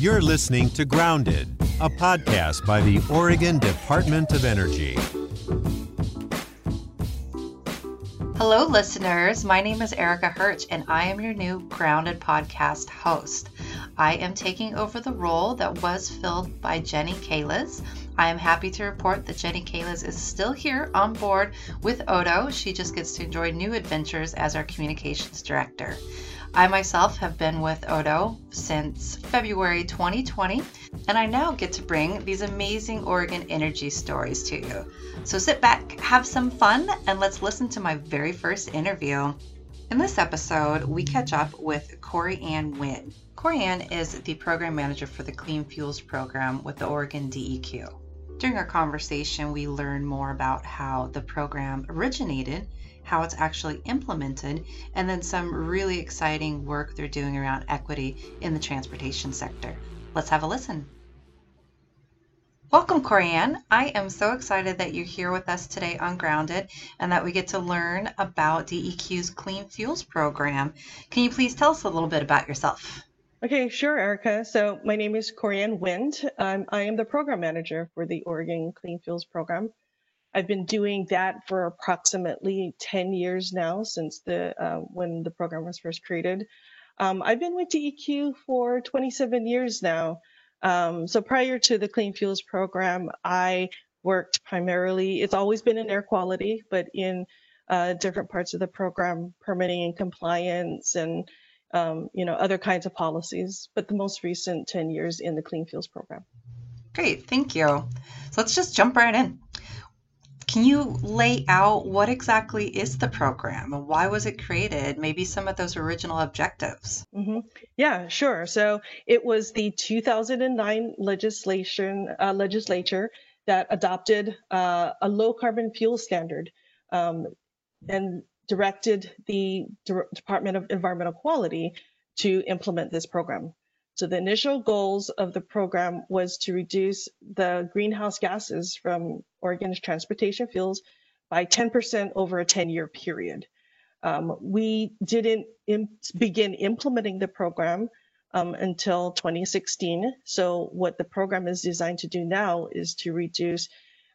You're listening to Grounded, a podcast by the Oregon Department of Energy. Hello, listeners. My name is Erica Hirsch, and I am your new Grounded podcast host. I am taking over the role that was filled by Jenny Kalis. I am happy to report that Jenny Kalis is still here on board with ODOE. She just gets to enjoy new adventures as our communications director. I myself have been with ODOE since February 2020, and I now get to bring these amazing Oregon energy stories to you. So sit back, have some fun, and let's listen to my very first interview. In this episode, we catch up with Cory Ann Wind. Cory Ann is the program manager for the Clean Fuels program with the Oregon DEQ. During our conversation, we learn more about how the program originated how it's actually implemented, and then some really exciting work they're doing around equity in the transportation sector. Let's have a listen. Welcome, Cory Ann. I am so excited that you're here with us today on Grounded and that we get to learn about DEQ's Clean Fuels program. Can you please tell us a little bit about yourself? Okay, sure, Erica. So my name is Cory Ann Wind. Um, I am the program manager for the Oregon Clean Fuels program. I've been doing that for approximately 10 years now since the uh, when the program was first created. Um, I've been with DEQ for 27 years now. Um, so prior to the Clean Fuels program, I worked primarily, it's always been in air quality, but in uh, different parts of the program, permitting and compliance and um, you know other kinds of policies, but the most recent 10 years in the Clean Fuels program. Great, thank you. So let's just jump right in. Can you lay out what exactly is the program and why was it created? Maybe some of those original objectives. Mm-hmm. Yeah, sure. So it was the 2009 legislation uh, legislature that adopted uh, a low carbon fuel standard um, and directed the Department of Environmental Quality to implement this program. So the initial goals of the program was to reduce the greenhouse gases from Oregon's transportation fuels by 10% over a 10 year period. Um, we didn't Im- begin implementing the program um, until 2016. So what the program is designed to do now is to reduce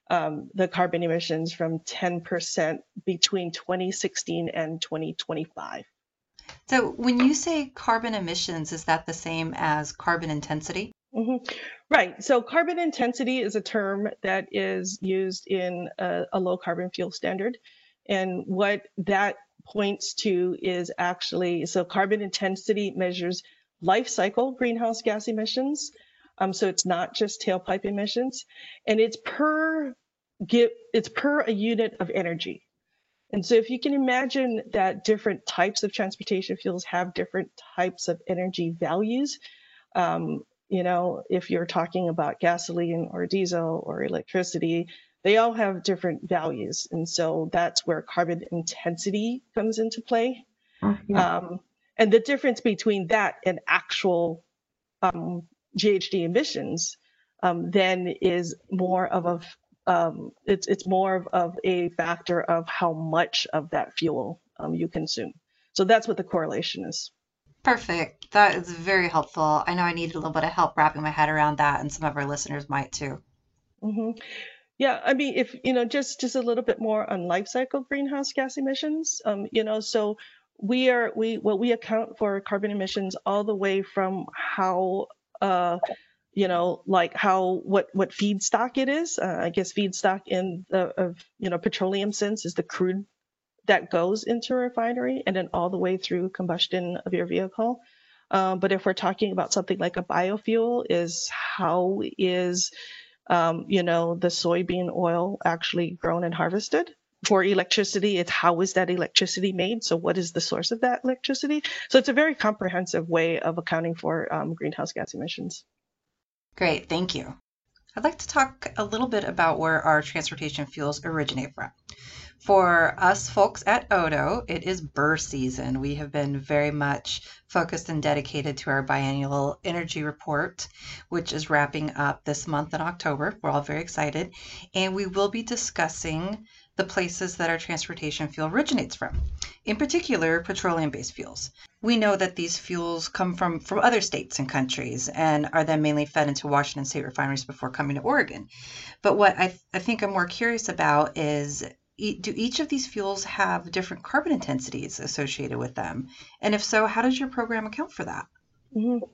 um, the carbon emissions from 10% between 2016 and 2025. So when you say carbon emissions, is that the same as carbon intensity? Mm-hmm. Right. So carbon intensity is a term that is used in a, a, low carbon fuel standard. And what that points to is actually so carbon intensity measures life cycle greenhouse gas emissions. Um, so it's not just tailpipe emissions, and it's per get it's per a unit of energy. And so if you can imagine that different types of transportation fuels have different types of energy values, um, you know, if you're talking about gasoline or diesel or electricity, they all have different values. And so that's where carbon intensity comes into play. Mm-hmm. Um, and the difference between that and actual um, GHG emissions um, then is more of a um, it's it's more of, of, a factor of how much of that fuel um, you consume. So that's what the correlation is. Perfect. That is very helpful. I know I needed a little bit of help wrapping my head around that, and some of our listeners might too. Mm-hmm. Yeah, I mean, if you know, just just a little bit more on life cycle greenhouse gas emissions. Um, you know, so we are we what we account for carbon emissions all the way from how uh, you know, like how what what feedstock it is. Uh, I guess feedstock in the of you know petroleum sense is the crude that goes into a refinery and then all the way through combustion of your vehicle. Um, but if we're talking about something like a biofuel, is how is um, you know the soybean oil actually grown and harvested? For electricity, it's how is that electricity made? So what is the source of that electricity? So it's a very comprehensive way of accounting for um, greenhouse gas emissions. Great, thank you. I'd like to talk a little bit about where our transportation fuels originate from. For us folks at ODOE, it is BER season. We have been very much focused and dedicated to our biannual energy report, which is wrapping up this month in October. We're all very excited. And we will be discussing the places that our transportation fuel originates from, in particular petroleum based fuels. We know that these fuels come from, from other states and countries and are then mainly fed into Washington state refineries before coming to Oregon. But what I, I think I'm more curious about is do each of these fuels have different carbon intensities associated with them? And if so, how does your program account for that? Mm-hmm.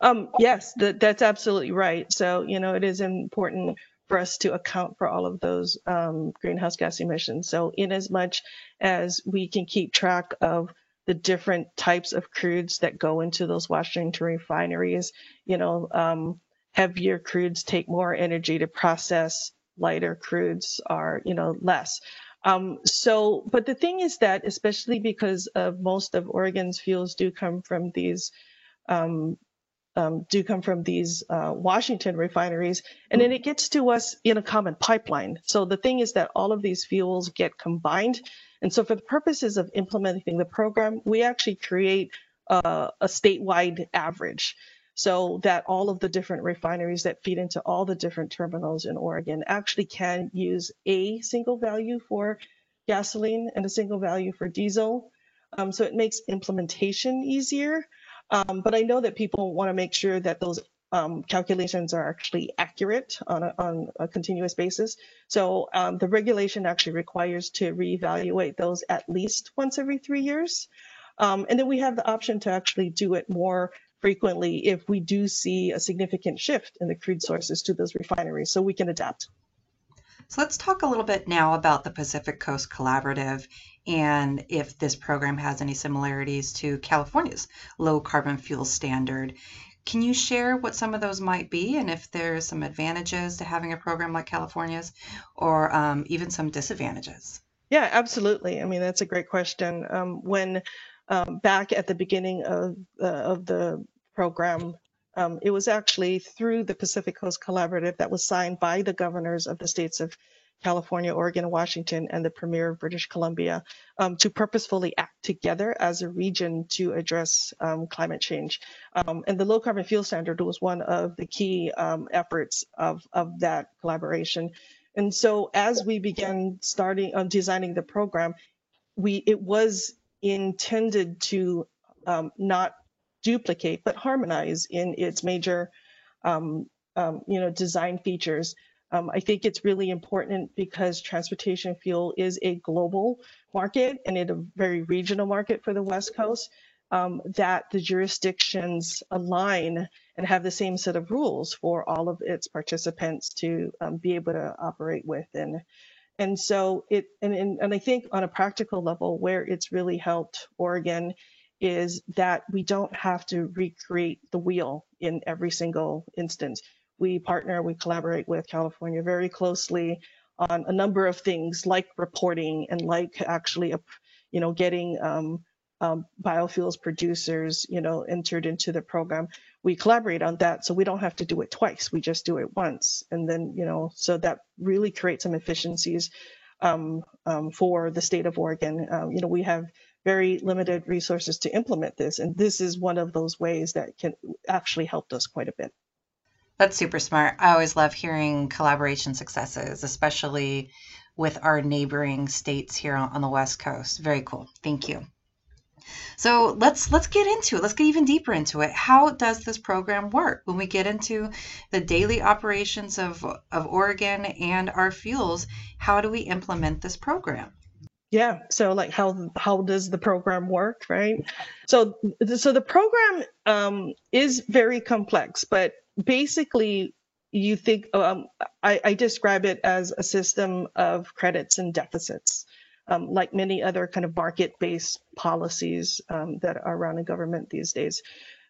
Um, yes, that, that's absolutely right. So, you know, it is important for us to account for all of those um, greenhouse gas emissions. So, in as much as we can keep track of the different types of crudes that go into those Washington refineries, you know, um, heavier crudes take more energy to process, lighter crudes are, you know, less. Um, so, but the thing is that, especially because of most of Oregon's fuels do come from these um, um, do come from these uh, Washington refineries, and then it gets to us in a common pipeline. So the thing is that all of these fuels get combined, and so for the purposes of implementing the program, we actually create uh, a statewide average so that all of the different refineries that feed into all the different terminals in Oregon actually can use a single value for gasoline and a single value for diesel. Um, so it makes implementation easier. Um, but I know that people want to make sure that those um, calculations are actually accurate on a, on a continuous basis. So um, the regulation actually requires to reevaluate those at least once every three years. Um, and then we have the option to actually do it more frequently if we do see a significant shift in the crude sources to those refineries so we can adapt. So let's talk a little bit now about the Pacific Coast Collaborative and if this program has any similarities to California's low carbon fuel standard. Can you share what some of those might be and if there's some advantages to having a program like California's or um, even some disadvantages? Yeah, absolutely. I mean, that's a great question. Um, when um, back at the beginning of, uh, of the program, um, it was actually through the Pacific Coast Collaborative that was signed by the governors of the states of California, Oregon, Washington, and the Premier of British Columbia um, to purposefully act together as a region to address um, climate change. Um, and the low carbon fuel standard was one of the key um, efforts of, of that collaboration. And so as we began starting uh, designing the program, we it was intended to um, not duplicate but harmonize in its major um, um, you know design features um, i think it's really important because transportation fuel is a global market and it a very regional market for the west coast um, that the jurisdictions align and have the same set of rules for all of its participants to um, be able to operate with and and so it and, and, and i think on a practical level where it's really helped oregon is that we don't have to recreate the wheel in every single instance. We partner, we collaborate with California very closely on a number of things like reporting and like actually, you know, getting um, um, biofuels producers, you know, entered into the program. We collaborate on that, so we don't have to do it twice. We just do it once, and then, you know, so that really creates some efficiencies um, um for the state of Oregon. Um, you know, we have very limited resources to implement this. And this is one of those ways that can actually help us quite a bit. That's super smart. I always love hearing collaboration successes, especially with our neighboring states here on the West Coast. Very cool. Thank you. So let's let's get into it. Let's get even deeper into it. How does this program work? When we get into the daily operations of, of Oregon and our fuels, how do we implement this program? yeah so like how how does the program work right so so the program um, is very complex but basically you think um, I, I, describe it as a system of credits and deficits um, like many other kind of market-based policies um, that are around in government these days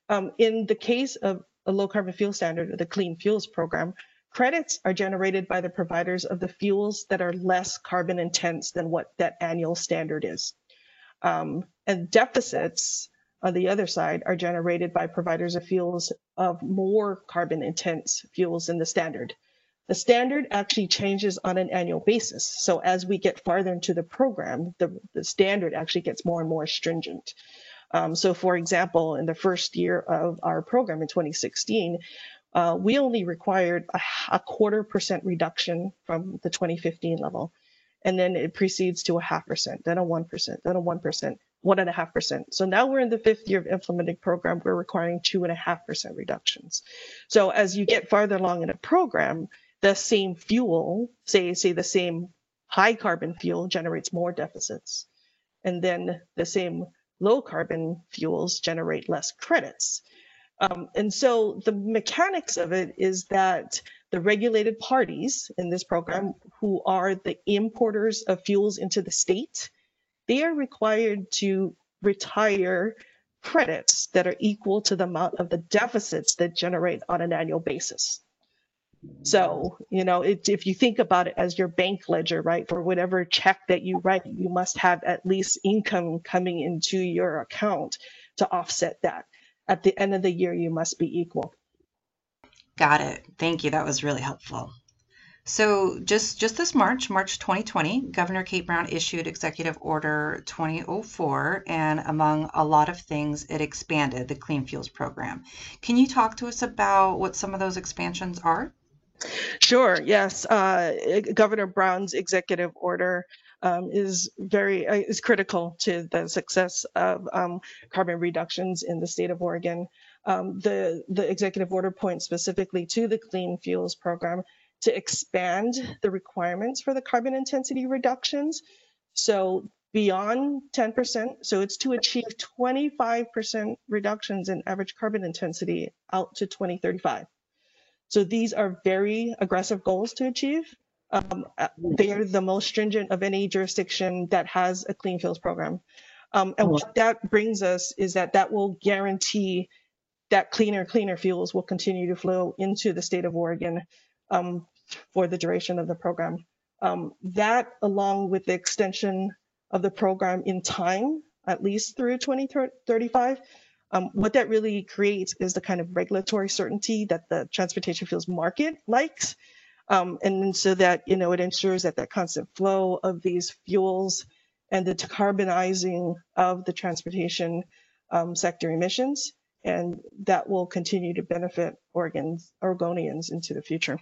um, in the case of a low carbon fuel standard or the clean fuels program Credits are generated by the providers of the fuels that are less carbon intense than what that annual standard is. Um, and deficits on the other side are generated by providers of fuels of more carbon intense fuels than the standard. The standard actually changes on an annual basis. So as we get farther into the program, the, the standard actually gets more and more stringent. Um, so for example, in the first year of our program in 2016, uh, we only required a, a, quarter percent reduction from the 2015 level. and then it proceeds to a half percent, then a 1%, then a 1%, one and a half percent. So now we're in the fifth year of implementing program. We're requiring two and a half percent reductions. So as you get farther along in a program, the same fuel, say say the same high carbon fuel generates more deficits, and then the same low carbon fuels generate less credits. Um, and so the mechanics of it is that the regulated parties in this program, who are the importers of fuels into the state, they are required to retire credits that are equal to the amount of the deficits that generate on an annual basis. So, you know, it, if you think about it as your bank ledger, right, for whatever check that you write, you must have at least income coming into your account to offset that. At the end of the year, you must be equal. Got it. Thank you. That was really helpful. So just just this March, March 2020, Governor Kate Brown issued Executive Order 2004, and among a lot of things, it expanded the Clean Fuels Program. Can you talk to us about what some of those expansions are? Sure. Yes. Uh, Governor Brown's executive order um, is very uh, is critical to the success of um, carbon reductions in the state of Oregon. Um, the the executive order points specifically to the Clean Fuels Program to expand the requirements for the carbon intensity reductions. So beyond 10%, so it's to achieve 25% reductions in average carbon intensity out to 2035. So these are very aggressive goals to achieve. Um, they are the most stringent of any jurisdiction that has a clean fuels program. Um, and what that brings us is that that will guarantee that cleaner, cleaner fuels will continue to flow into the state of Oregon um, for the duration of the program. Um, that, along with the extension of the program in time, at least through 2035, um, what that really creates is the kind of regulatory certainty that the transportation fuels market likes. Um, and so that, you know, it ensures that that constant flow of these fuels and the decarbonizing of the transportation um, sector emissions. And that will continue to benefit Oregons, Oregonians into the future.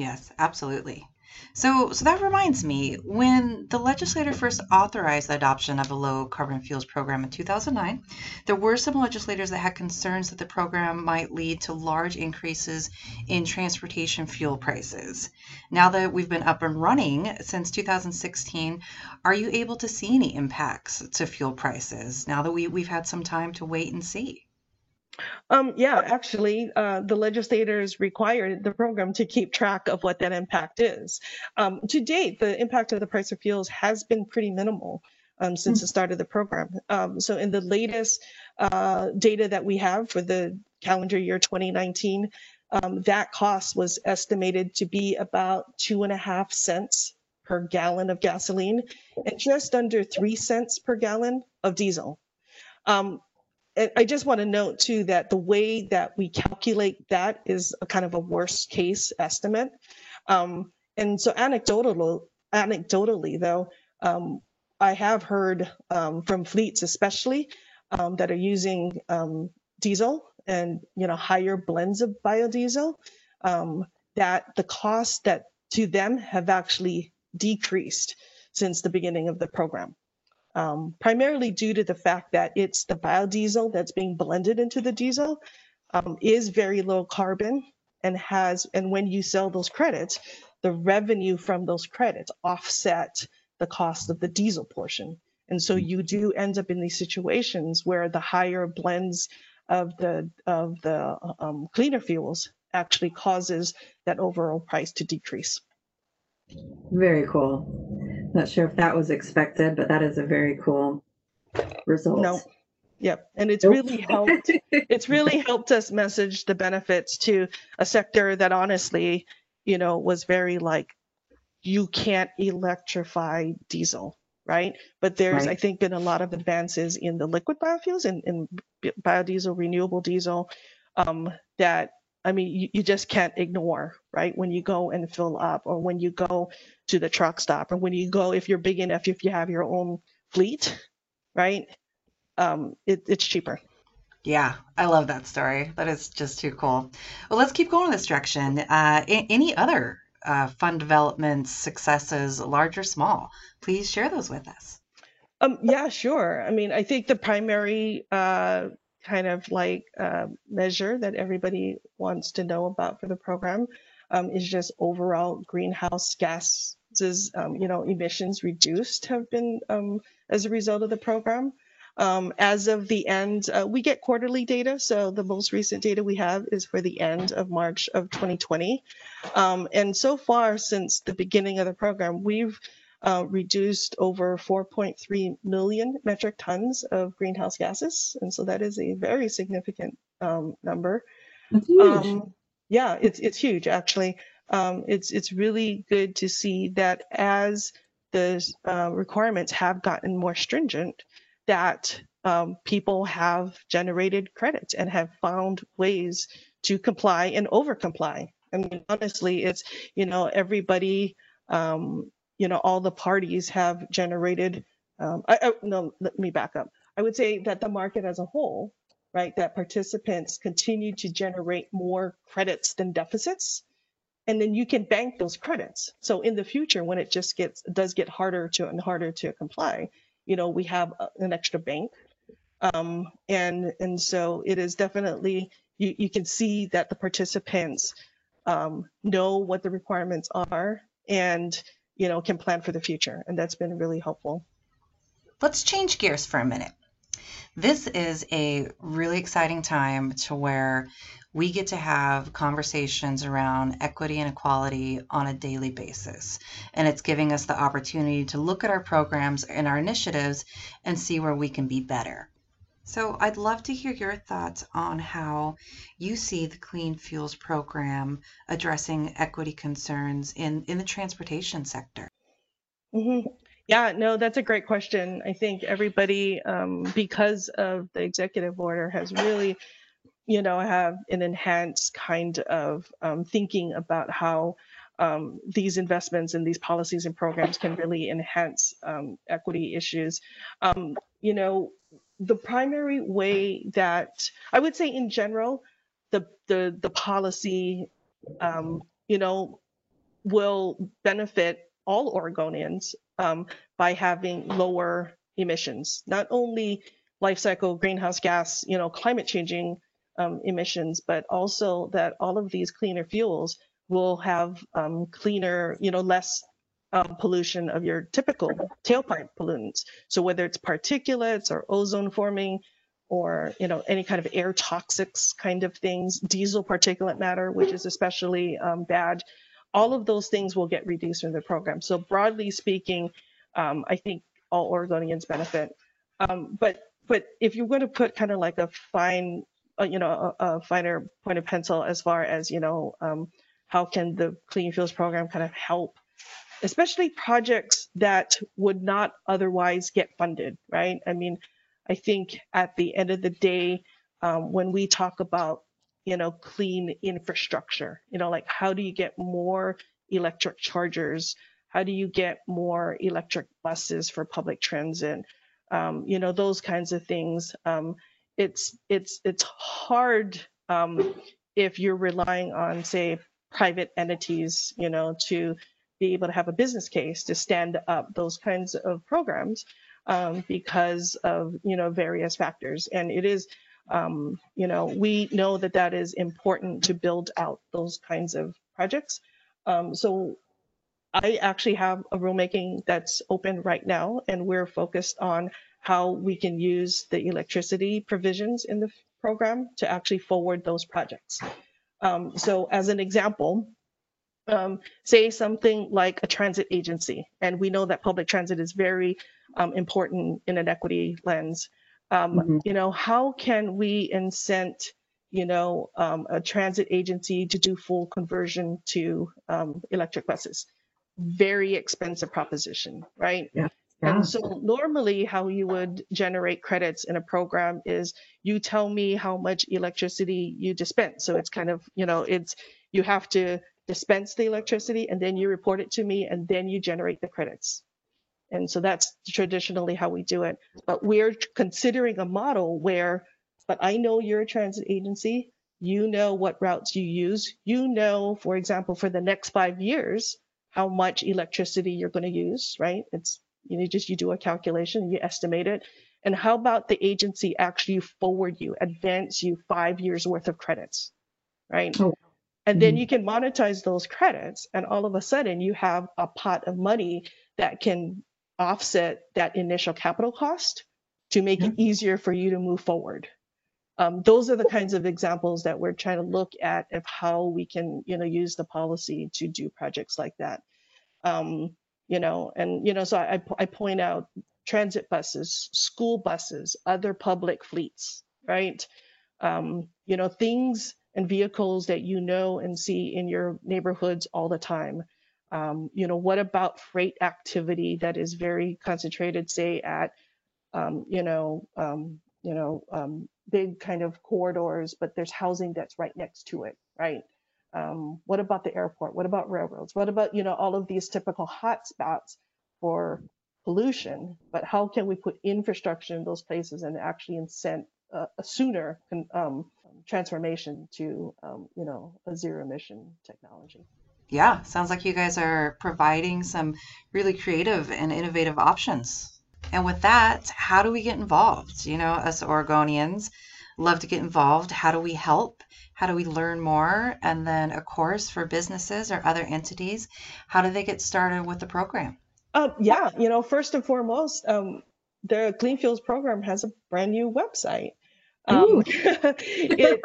Yes, absolutely. So, so that reminds me, when the legislator first authorized the adoption of a low carbon fuels program in 2009, there were some legislators that had concerns that the program might lead to large increases in transportation fuel prices. Now that we've been up and running since 2016, are you able to see any impacts to fuel prices now that we, we've had some time to wait and see? Um, yeah, actually, uh, the legislators required the program to keep track of what that impact is. Um, to date, the impact of the price of fuels has been pretty minimal um, since mm-hmm. the start of the program. Um, so, in the latest uh, data that we have for the calendar year 2019, um, that cost was estimated to be about two and a half cents per gallon of gasoline and just under three cents per gallon of diesel. Um, I just want to note too that the way that we calculate that is a kind of a worst case estimate. Um, and so anecdotally, anecdotally though, um, I have heard um, from fleets especially um, that are using um, diesel and you know higher blends of biodiesel um, that the cost that to them have actually decreased since the beginning of the program um, primarily due to the fact that it's the biodiesel that's being blended into the diesel um, is very low carbon and has and when you sell those credits the revenue from those credits offset the cost of the diesel portion. And so you do end up in these situations where the higher blends of the of the um, cleaner fuels actually causes that overall price to decrease. Very cool not sure if that was expected, but that is a very cool result. No. Yep. And it's nope. really helped it's really helped us message the benefits to a sector that honestly, you know, was very like you can't electrify diesel, right? But there's right. I think been a lot of advances in the liquid biofuels and in, in biodiesel, renewable diesel, um, that I mean, you, you just can't ignore, right? When you go and fill up, or when you go to the truck stop, or when you go, if you're big enough, if you have your own fleet, right? Um, it, it's cheaper. Yeah, I love that story. That is just too cool. Well, let's keep going in this direction. Uh, any other uh, fund development successes, large or small. Please share those with us. Um, yeah, sure. I mean, I think the primary uh, kind of like uh, measure that everybody wants to know about for the program um, is just overall greenhouse gases, um, you know, emissions reduced have been um, as a result of the program. Um, as of the end, uh, we get quarterly data. So the most recent data we have is for the end of March of 2020. Um, and so far, since the beginning of the program, we've uh, reduced over 4.3 million metric tons of greenhouse gases. And so that is a very significant um, number. That's huge. Um, yeah, it's, it's huge, actually. Um, it's, it's really good to see that as the uh, requirements have gotten more stringent, that um, people have generated credits and have found ways to comply and over comply. I mean, honestly, it's, you know, everybody, um, you know, all the parties have generated, um, I, I, no, let me back up. I would say that the market as a whole, right, that participants continue to generate more credits than deficits. And then you can bank those credits. So in the future, when it just gets, does get harder to and harder to comply, you know, we have an extra bank. Um, and, and so it is definitely, you, you can see that the participants um, know what the requirements are and, you know, can plan for the future. And that's been really helpful. Let's change gears for a minute. This is a really exciting time to where we get to have conversations around equity and equality on a daily basis. And it's giving us the opportunity to look at our programs and our initiatives and see where we can be better. So, I'd love to hear your thoughts on how you see the Clean Fuels program addressing equity concerns in, in the transportation sector. Mm-hmm. Yeah, no, that's a great question. I think everybody, um, because of the executive order, has really you know, have an enhanced kind of um, thinking about how um, these investments and these policies and programs can really enhance um, equity issues. Um, you know, the primary way that I would say in general, the the the policy, um, you know, will benefit all Oregonians um, by having lower emissions, not only life cycle greenhouse gas, you know, climate changing um, emissions, but also that all of these cleaner fuels will have um, cleaner, you know, less um, pollution of your typical tailpipe pollutants. So whether it's particulates or ozone forming or, you know, any kind of air toxics kind of things, diesel particulate matter, which is especially um, bad, all of those things will get reduced in the program. So broadly speaking, um, I think all Oregonians benefit. Um, but but if you're going to put kind of like a fine uh, you know, a, a, finer point of pencil as far as, you know, um, how can the Clean Fuels program kind of help, especially projects that would not otherwise get funded, right? I mean, I think at the end of the day, um, when we talk about, you know, clean infrastructure, you know, like how do you get more electric chargers? How do you get more electric buses for public transit? Um, you know, those kinds of things. Um, it's it's it's hard um, if you're relying on say private entities you know to be able to have a business case to stand up those kinds of programs um, because of you know various factors and it is um, you know we know that that is important to build out those kinds of projects um, so I actually have a rulemaking that's open right now and we're focused on how we can use the electricity provisions in the program to actually forward those projects. Um, so as an example, um, say something like a transit agency, and we know that public transit is very um, important in an equity lens. Um, mm-hmm. You know, how can we incent, you know, um, a transit agency to do full conversion to um, electric buses? Very expensive proposition, right? Yeah. Yeah. And so normally how you would generate credits in a program is you tell me how much electricity you dispense. So it's kind of, you know, it's you have to dispense the electricity and then you report it to me and then you generate the credits. And so that's traditionally how we do it. But we're considering a model where, but I know you're a transit agency. You know what routes you use. You know, for example, for the next five years, how much electricity you're going to use, right? It's you know just you do a calculation, you estimate it. And how about the agency actually forward you, advance you five years worth of credits, right? Oh. And then mm-hmm. you can monetize those credits, and all of a sudden you have a pot of money that can offset that initial capital cost to make it easier for you to move forward. Um, those are the kinds of examples that we're trying to look at of how we can, you know, use the policy to do projects like that. Um, you know, and you know, so I, I point out transit buses, school buses, other public fleets, right? Um, you know, things and vehicles that you know and see in your neighborhoods all the time. Um, you know, what about freight activity that is very concentrated, say at, um, you know, um, you know, um, big kind of corridors, but there's housing that's right next to it, right? Um, what about the airport? What about railroads? What about you know all of these typical hotspots for pollution? But how can we put infrastructure in those places and actually incent uh, a sooner um, transformation to you know a zero emission technology? Yeah, sounds like you guys are providing some really creative and innovative options. And with that, how do we get involved? You know, us Oregonians love to get involved. How do we help? How do we learn more? And then, of course, for businesses or other entities, how do they get started with the program? Uh, yeah, you know, first and foremost, um, the Clean Fuels program has a brand new website. Um, it,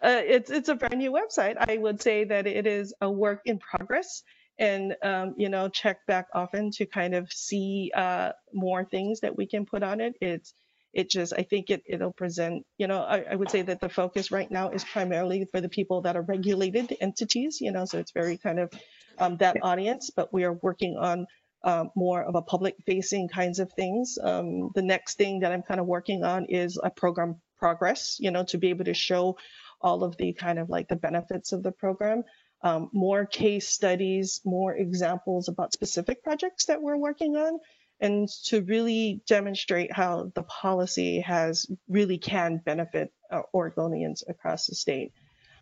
uh, it's it's a brand new website. I would say that it is a work in progress, and um, you know check back often to kind of see uh, more things that we can put on it. It's it just I think it it'll present. You know, I, I would say that the focus right now is primarily for the people that are regulated entities. You know, so it's very kind of um, that audience, but we are working on. Um, more of a public facing kinds of things. Um, the next thing that I'm kind of working on is a program progress, you know, to be able to show all of the kind of like the benefits of the program. Um, more case studies, more examples about specific projects that we're working on, and to really demonstrate how the policy has really can benefit uh, Oregonians across the state.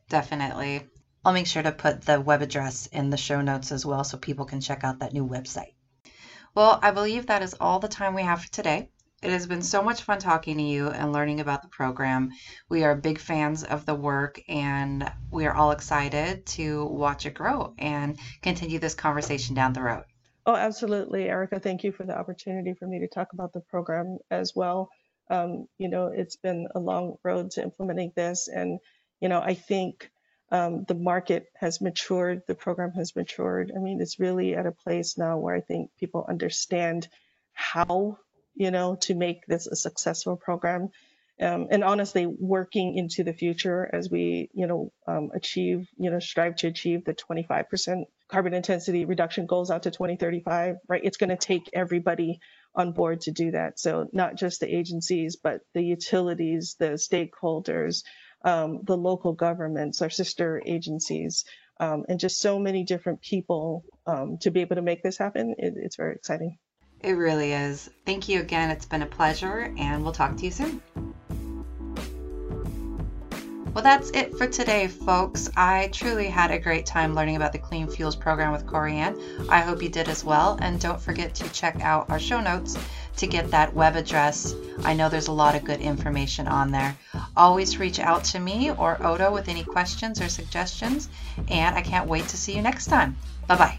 Definitely. I'll make sure to put the web address in the show notes as well so people can check out that new website. Well, I believe that is all the time we have for today. It has been so much fun talking to you and learning about the program. We are big fans of the work and we are all excited to watch it grow and continue this conversation down the road. Oh, absolutely, Erica. Thank you for the opportunity for me to talk about the program as well. Um, you know, it's been a long road to implementing this, and you know, I think um, the market has matured, the program has matured. I mean, it's really at a place now where I think people understand how you know, to make this a successful program. Um, and honestly, working into the future as we, you know, um, achieve, you know, strive to achieve the 25% carbon intensity reduction goals out to 2035, right? It's going to take everybody on board to do that. So not just the agencies, but the utilities, the stakeholders, um, the local governments, our sister agencies, um, and just so many different people um, to be able to make this happen. It, it's very exciting. It really is. Thank you again. It's been a pleasure, and we'll talk to you soon. Well, that's it for today, folks. I truly had a great time learning about the Clean Fuels program with Cory Ann. I hope you did as well. And don't forget to check out our show notes to get that web address. I know there's a lot of good information on there. Always reach out to me or ODOE with any questions or suggestions. And I can't wait to see you next time. Bye bye.